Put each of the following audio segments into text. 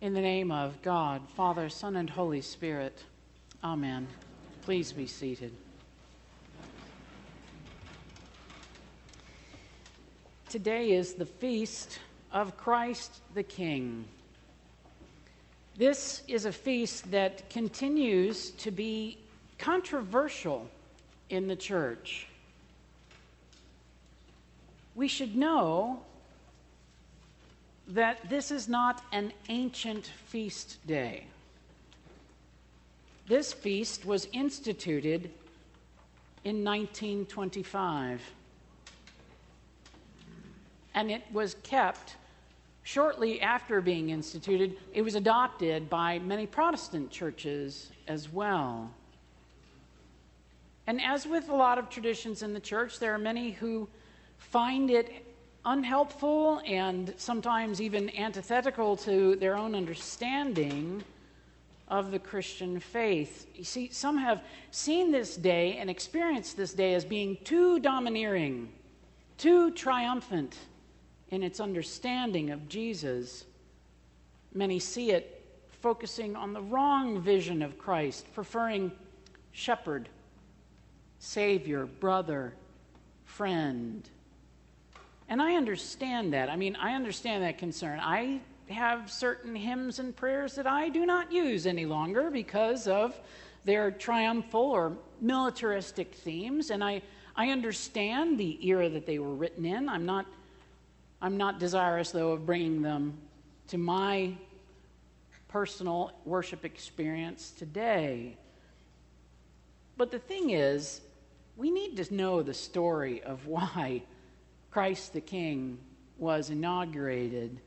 In the name of God, Father, Son, and Holy Spirit. Amen. Please be seated. Today is the feast of Christ the King. This is a feast that continues to be controversial in the church. We should know that this is not an ancient feast day. This feast was instituted in 1925, and it was kept shortly after being instituted. It was adopted by many Protestant churches as well. And as with a lot of traditions in the church, there are many who find it unhelpful and sometimes even antithetical to their own understanding of the Christian faith. You see, some have seen this day and experienced this day as being too domineering, too triumphant in its understanding of Jesus. Many see it focusing on the wrong vision of Christ, preferring shepherd, savior, brother, friend and I understand that. I mean, I understand that concern. I have certain hymns and prayers that I do not use any longer because of their triumphal or militaristic themes. And I, I understand the era that they were written in. I'm not, I'm not desirous, though, of bringing them to my personal worship experience today. But the thing is, we need to know the story of why Christ the King was inaugurated,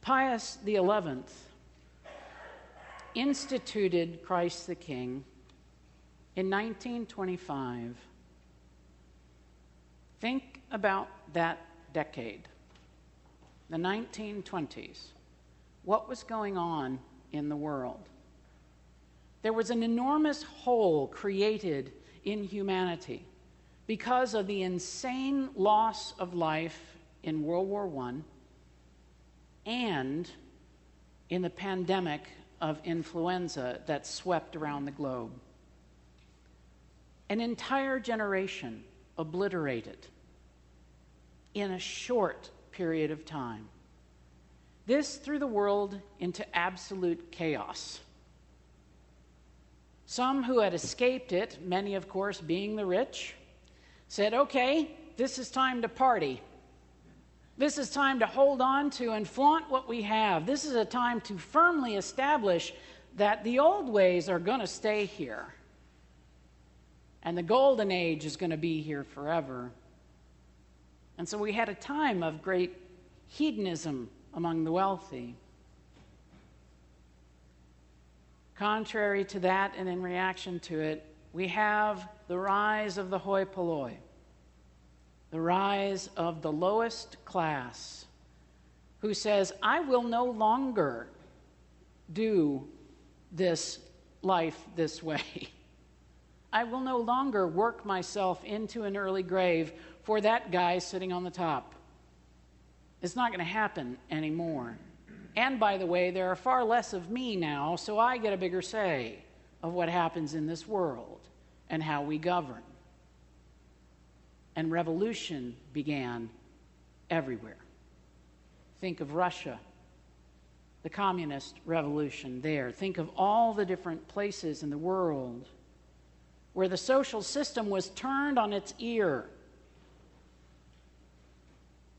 Pius XI instituted Christ the King in 1925. Think about that decade, the 1920s. What was going on in the world? There was an enormous hole created in humanity because of the insane loss of life in World War I and in the pandemic of influenza that swept around the globe. An entire generation obliterated in a short period of time. This threw the world into absolute chaos. Some who had escaped it, many, of course, being the rich, said, okay, this is time to party. This is time to hold on to and flaunt what we have. This is a time to firmly establish that the old ways are going to stay here. And the golden age is going to be here forever. And so we had a time of great hedonism among the wealthy. Contrary to that, and in reaction to it, we have the rise of the hoi polloi the rise of the lowest class who says, I will no longer do this life this way. I will no longer work myself into an early grave for that guy sitting on the top. It's not going to happen anymore. And by the way, there are far less of me now, so I get a bigger say of what happens in this world and how we govern and revolution began everywhere. Think of Russia, the communist revolution there. Think of all the different places in the world where the social system was turned on its ear.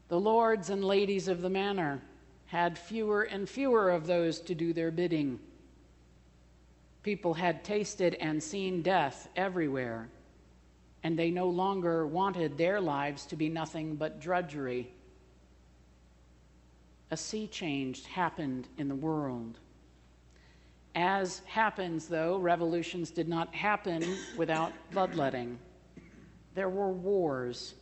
The lords and ladies of the manor had fewer and fewer of those to do their bidding. People had tasted and seen death everywhere and they no longer wanted their lives to be nothing but drudgery. A sea change happened in the world. As happens, though, revolutions did not happen without bloodletting. There were wars.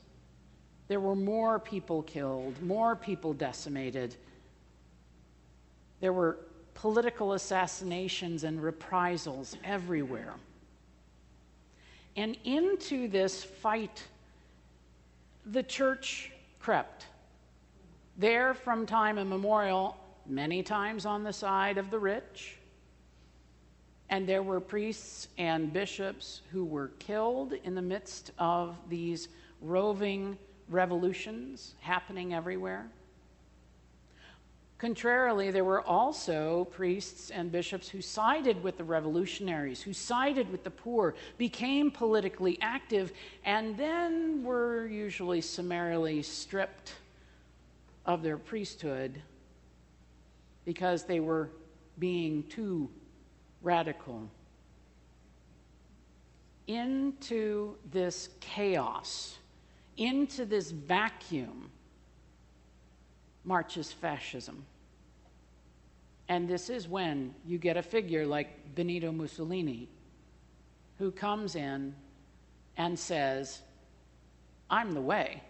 There were more people killed, more people decimated. There were political assassinations and reprisals everywhere. And into this fight, the church crept. There, from time immemorial, many times on the side of the rich. And there were priests and bishops who were killed in the midst of these roving revolutions happening everywhere. Contrarily, there were also priests and bishops who sided with the revolutionaries, who sided with the poor, became politically active, and then were usually summarily stripped of their priesthood because they were being too radical. Into this chaos, into this vacuum, marches fascism. And this is when you get a figure like Benito Mussolini, who comes in and says, I'm the way.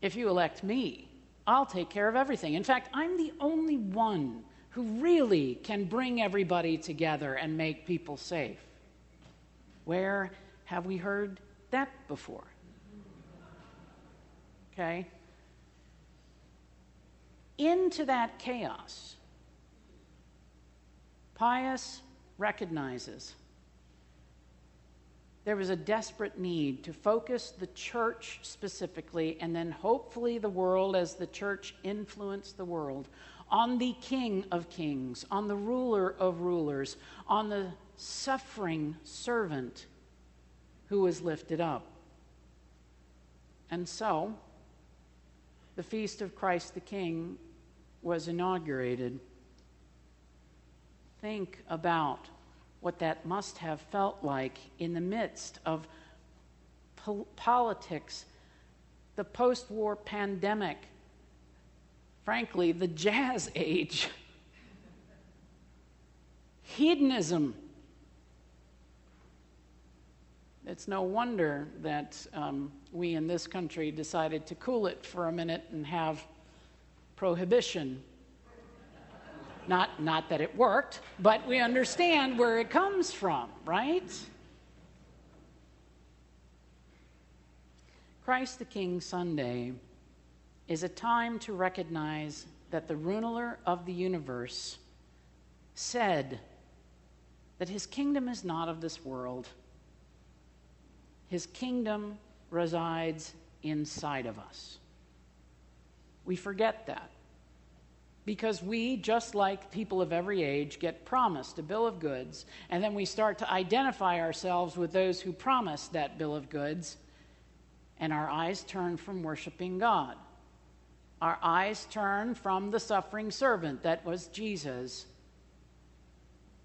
If you elect me, I'll take care of everything. In fact, I'm the only one who really can bring everybody together and make people safe. Where have we heard that before? Okay? Into that chaos, Pius recognizes there was a desperate need to focus the church specifically, and then hopefully the world as the church influenced the world, on the King of Kings, on the ruler of rulers, on the suffering servant who was lifted up. And so, the feast of Christ the King was inaugurated. Think about what that must have felt like in the midst of po- politics, the post war pandemic, frankly, the jazz age, hedonism. It's no wonder that um, we in this country decided to cool it for a minute and have prohibition. Not, not that it worked, but we understand where it comes from, right? Christ the King Sunday is a time to recognize that the ruler of the universe said that his kingdom is not of this world. His kingdom resides inside of us. We forget that. Because we, just like people of every age, get promised a bill of goods, and then we start to identify ourselves with those who promised that bill of goods, and our eyes turn from worshiping God. Our eyes turn from the suffering servant that was Jesus,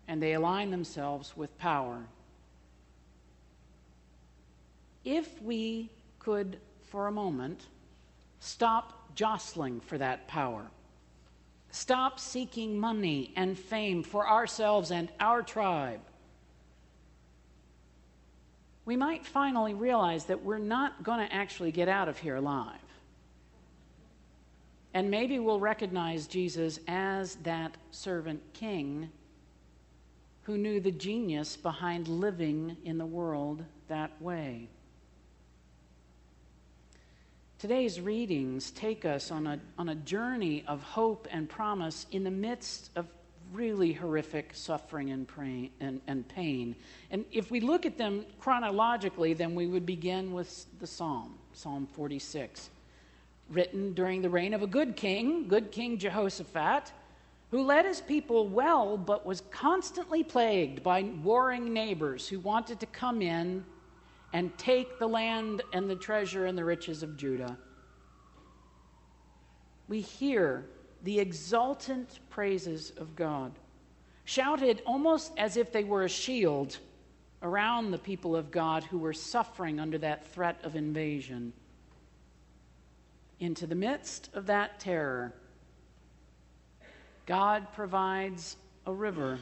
and they align themselves with power. If we could, for a moment, stop jostling for that power. Stop seeking money and fame for ourselves and our tribe. We might finally realize that we're not going to actually get out of here alive. And maybe we'll recognize Jesus as that servant king who knew the genius behind living in the world that way. Today's readings take us on a, on a journey of hope and promise in the midst of really horrific suffering and, pray, and, and pain. And if we look at them chronologically, then we would begin with the Psalm, Psalm 46, written during the reign of a good king, good King Jehoshaphat, who led his people well, but was constantly plagued by warring neighbors who wanted to come in and take the land and the treasure and the riches of Judah. We hear the exultant praises of God, shouted almost as if they were a shield around the people of God who were suffering under that threat of invasion. Into the midst of that terror, God provides a river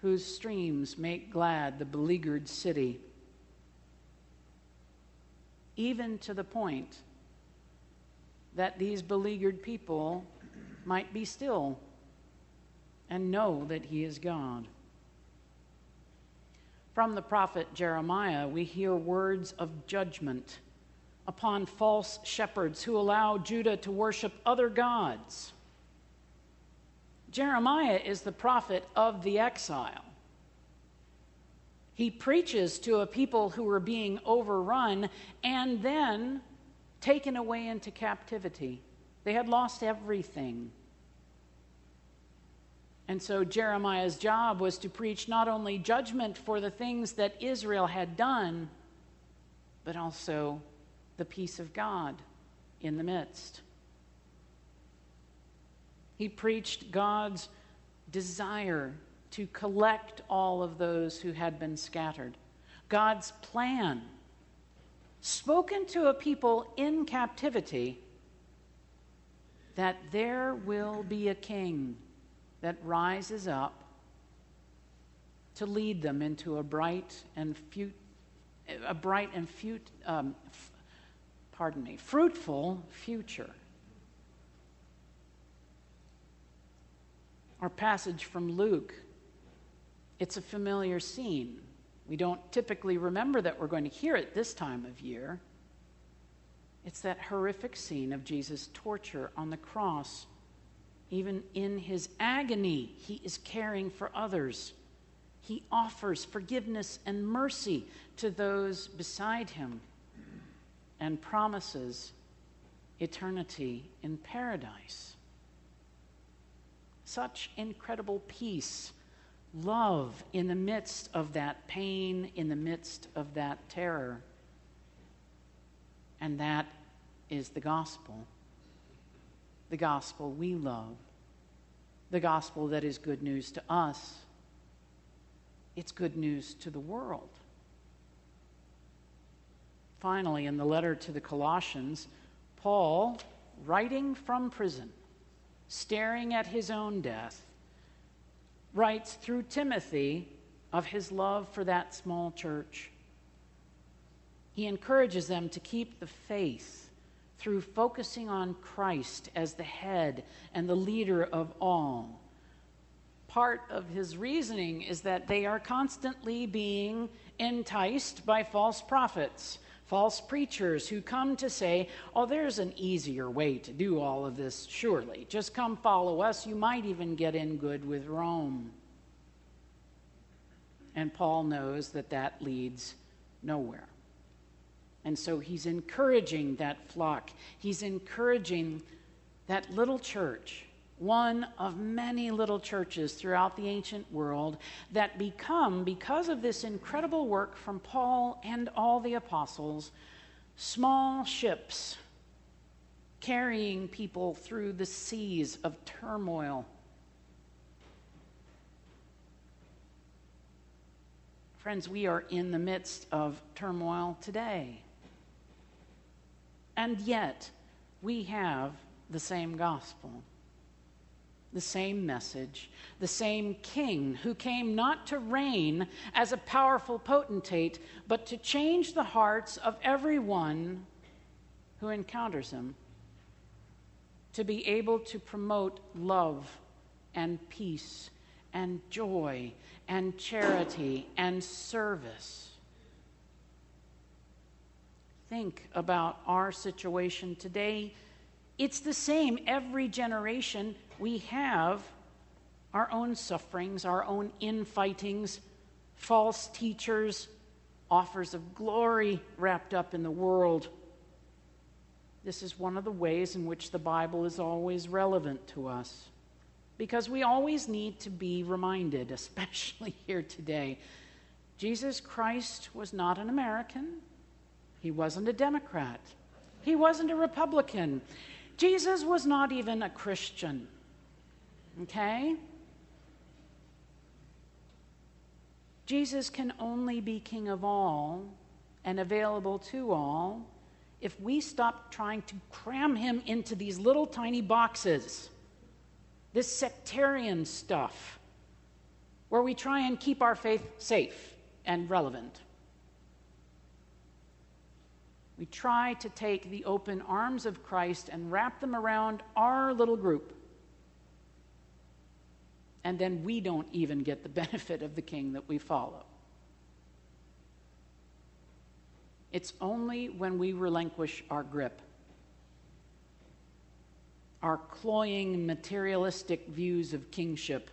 whose streams make glad the beleaguered city even to the point that these beleaguered people might be still and know that He is God. From the prophet Jeremiah, we hear words of judgment upon false shepherds who allow Judah to worship other gods. Jeremiah is the prophet of the exile. He preaches to a people who were being overrun and then taken away into captivity. They had lost everything. And so Jeremiah's job was to preach not only judgment for the things that Israel had done, but also the peace of God in the midst. He preached God's desire to collect all of those who had been scattered, God's plan, spoken to a people in captivity, that there will be a king that rises up to lead them into a bright and a bright and fut- um, f- pardon me, fruitful future. Our passage from Luke, it's a familiar scene. We don't typically remember that we're going to hear it this time of year. It's that horrific scene of Jesus' torture on the cross. Even in his agony, he is caring for others. He offers forgiveness and mercy to those beside him and promises eternity in paradise. Such incredible peace, love in the midst of that pain, in the midst of that terror. And that is the gospel. The gospel we love. The gospel that is good news to us. It's good news to the world. Finally, in the letter to the Colossians, Paul, writing from prison, staring at his own death, writes through Timothy of his love for that small church. He encourages them to keep the faith through focusing on Christ as the head and the leader of all. Part of his reasoning is that they are constantly being enticed by false prophets false preachers who come to say, Oh, there's an easier way to do all of this, surely. Just come follow us. You might even get in good with Rome. And Paul knows that that leads nowhere. And so he's encouraging that flock, he's encouraging that little church one of many little churches throughout the ancient world that become, because of this incredible work from Paul and all the apostles, small ships carrying people through the seas of turmoil. Friends, we are in the midst of turmoil today. And yet, we have the same gospel the same message, the same king who came not to reign as a powerful potentate, but to change the hearts of everyone who encounters him, to be able to promote love and peace and joy and charity and service. Think about our situation today. It's the same every generation we have our own sufferings, our own infightings, false teachers, offers of glory wrapped up in the world. This is one of the ways in which the Bible is always relevant to us. Because we always need to be reminded, especially here today. Jesus Christ was not an American. He wasn't a Democrat. He wasn't a Republican. Jesus was not even a Christian. Okay? Jesus can only be King of all and available to all if we stop trying to cram him into these little tiny boxes, this sectarian stuff, where we try and keep our faith safe and relevant. We try to take the open arms of Christ and wrap them around our little group and then we don't even get the benefit of the king that we follow. It's only when we relinquish our grip, our cloying, materialistic views of kingship,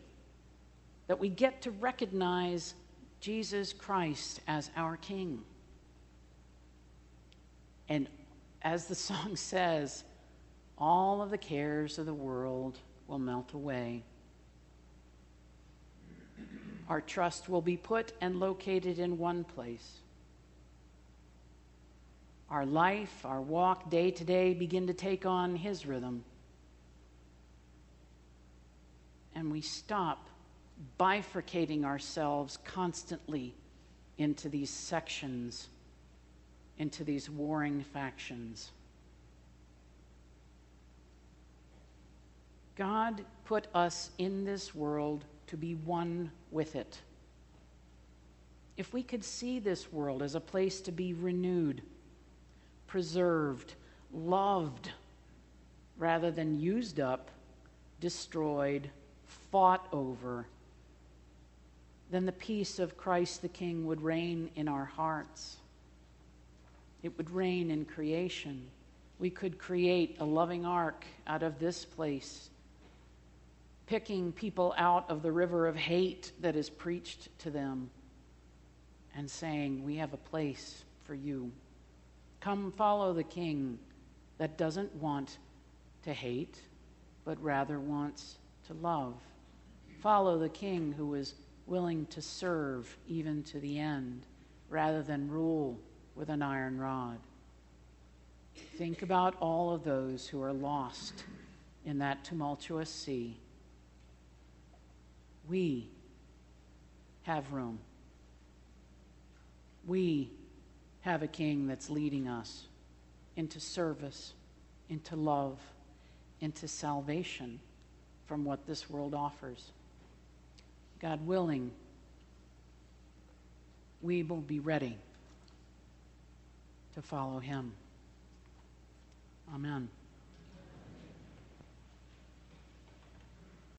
that we get to recognize Jesus Christ as our King. And as the song says, all of the cares of the world will melt away. Our trust will be put and located in one place. Our life, our walk day to day begin to take on His rhythm. And we stop bifurcating ourselves constantly into these sections, into these warring factions. God put us in this world to be one with it. If we could see this world as a place to be renewed, preserved, loved, rather than used up, destroyed, fought over, then the peace of Christ the King would reign in our hearts. It would reign in creation. We could create a loving ark out of this place picking people out of the river of hate that is preached to them and saying, We have a place for you. Come follow the king that doesn't want to hate, but rather wants to love. Follow the king who is willing to serve even to the end rather than rule with an iron rod. Think about all of those who are lost in that tumultuous sea we have room. We have a king that's leading us into service, into love, into salvation from what this world offers. God willing, we will be ready to follow him. Amen.